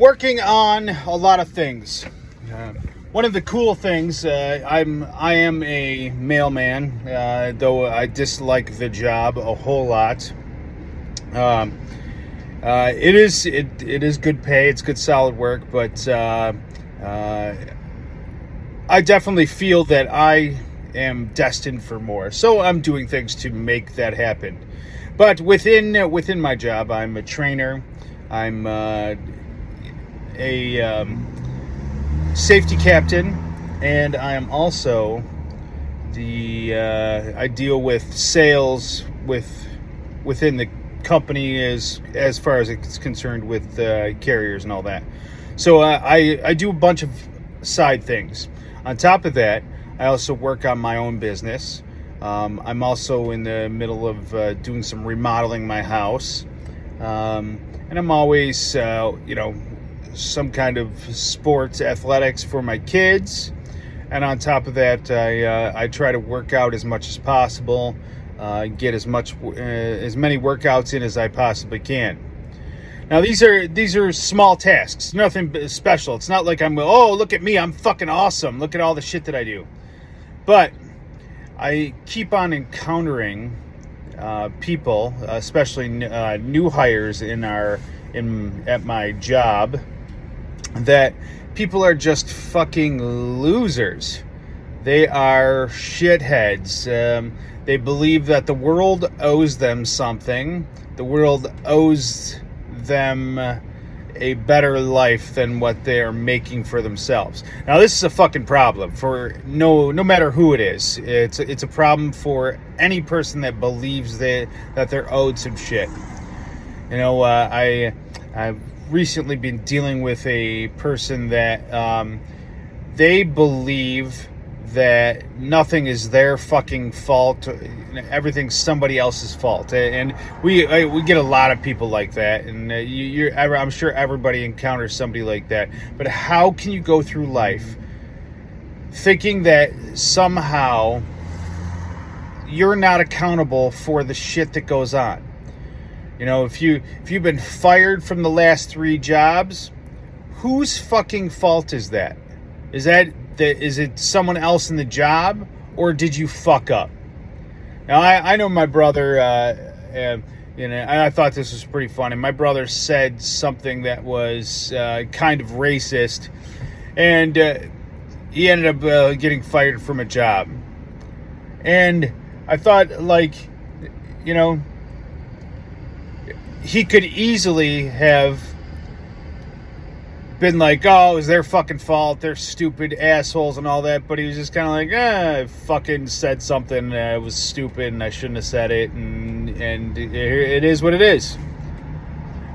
working on a lot of things. Uh, one of the cool things, uh, I'm I am a mailman, uh, though I dislike the job a whole lot. Um, uh, it is it, it is good pay, it's good solid work, but uh, uh, I definitely feel that I am destined for more. So I'm doing things to make that happen. But within within my job, I'm a trainer. I'm a um, safety captain, and I am also the uh, I deal with sales with within the company as as far as it's concerned with uh, carriers and all that. So uh, I I do a bunch of side things. On top of that, I also work on my own business. Um, I'm also in the middle of uh, doing some remodeling my house. Um, and I'm always, uh, you know, some kind of sports athletics for my kids. And on top of that, I, uh, I try to work out as much as possible, uh, get as much uh, as many workouts in as I possibly can. Now these are these are small tasks, nothing special. It's not like I'm oh look at me, I'm fucking awesome. Look at all the shit that I do. But I keep on encountering uh, people, especially uh, new hires in our in at my job, that people are just fucking losers. They are shitheads. Um, they believe that the world owes them something. The world owes them a better life than what they are making for themselves. Now this is a fucking problem for no no matter who it is. It's it's a problem for any person that believes that that they're owed some shit. You know, uh, I I've recently been dealing with a person that um, they believe that nothing is their fucking fault everything's somebody else's fault. And we we get a lot of people like that and uh, you, i'm sure everybody encounters somebody like that. But how can you go through life thinking that somehow you're not accountable for the shit that goes on you know if you if you've been fired from the last three jobs whose fucking fault is that is that that is it someone else in the job or did you fuck up? Now I, I know my brother uh, and you know I thought this was pretty funny. My brother said something that was uh, kind of racist, and uh, he ended up uh, getting fired from a job. And I thought, like, you know, he could easily have been like, oh, it was their fucking fault. They're stupid assholes and all that. But he was just kind of like, eh, I fucking said something. It was stupid and I shouldn't have said it. And, and it is what it is.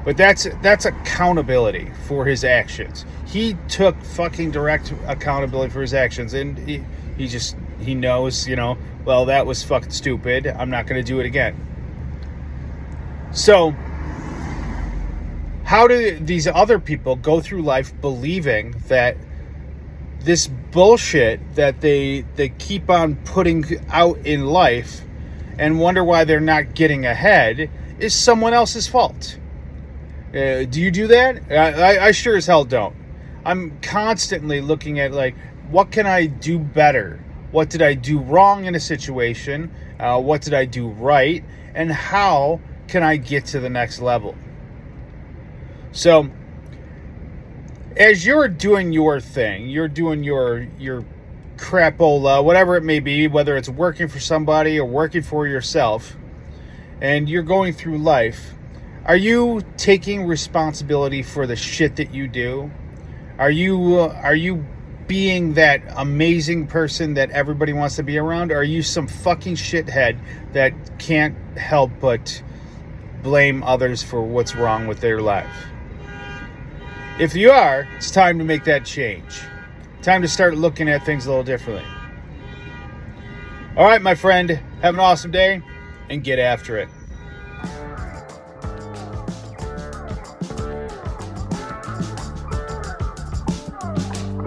But that's that's accountability for his actions. He took fucking direct accountability for his actions, and he, he just he knows, you know, well that was fucking stupid. I'm not going to do it again. So how do these other people go through life believing that this bullshit that they they keep on putting out in life and wonder why they're not getting ahead is someone else's fault? Uh, do you do that? I, I sure as hell don't. I'm constantly looking at like, what can I do better? What did I do wrong in a situation? Uh, what did I do right? And how can I get to the next level? So as you're doing your thing, you're doing your your crapola, whatever it may be, whether it's working for somebody or working for yourself, and you're going through life, are you taking responsibility for the shit that you do? Are you are you being that amazing person that everybody wants to be around? Or are you some fucking shithead that can't help but blame others for what's wrong with their life? If you are, it's time to make that change. Time to start looking at things a little differently. All right, my friend, have an awesome day and get after it.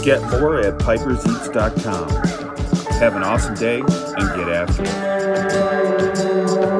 Get more at piperseats.com. Have an awesome day and get after it.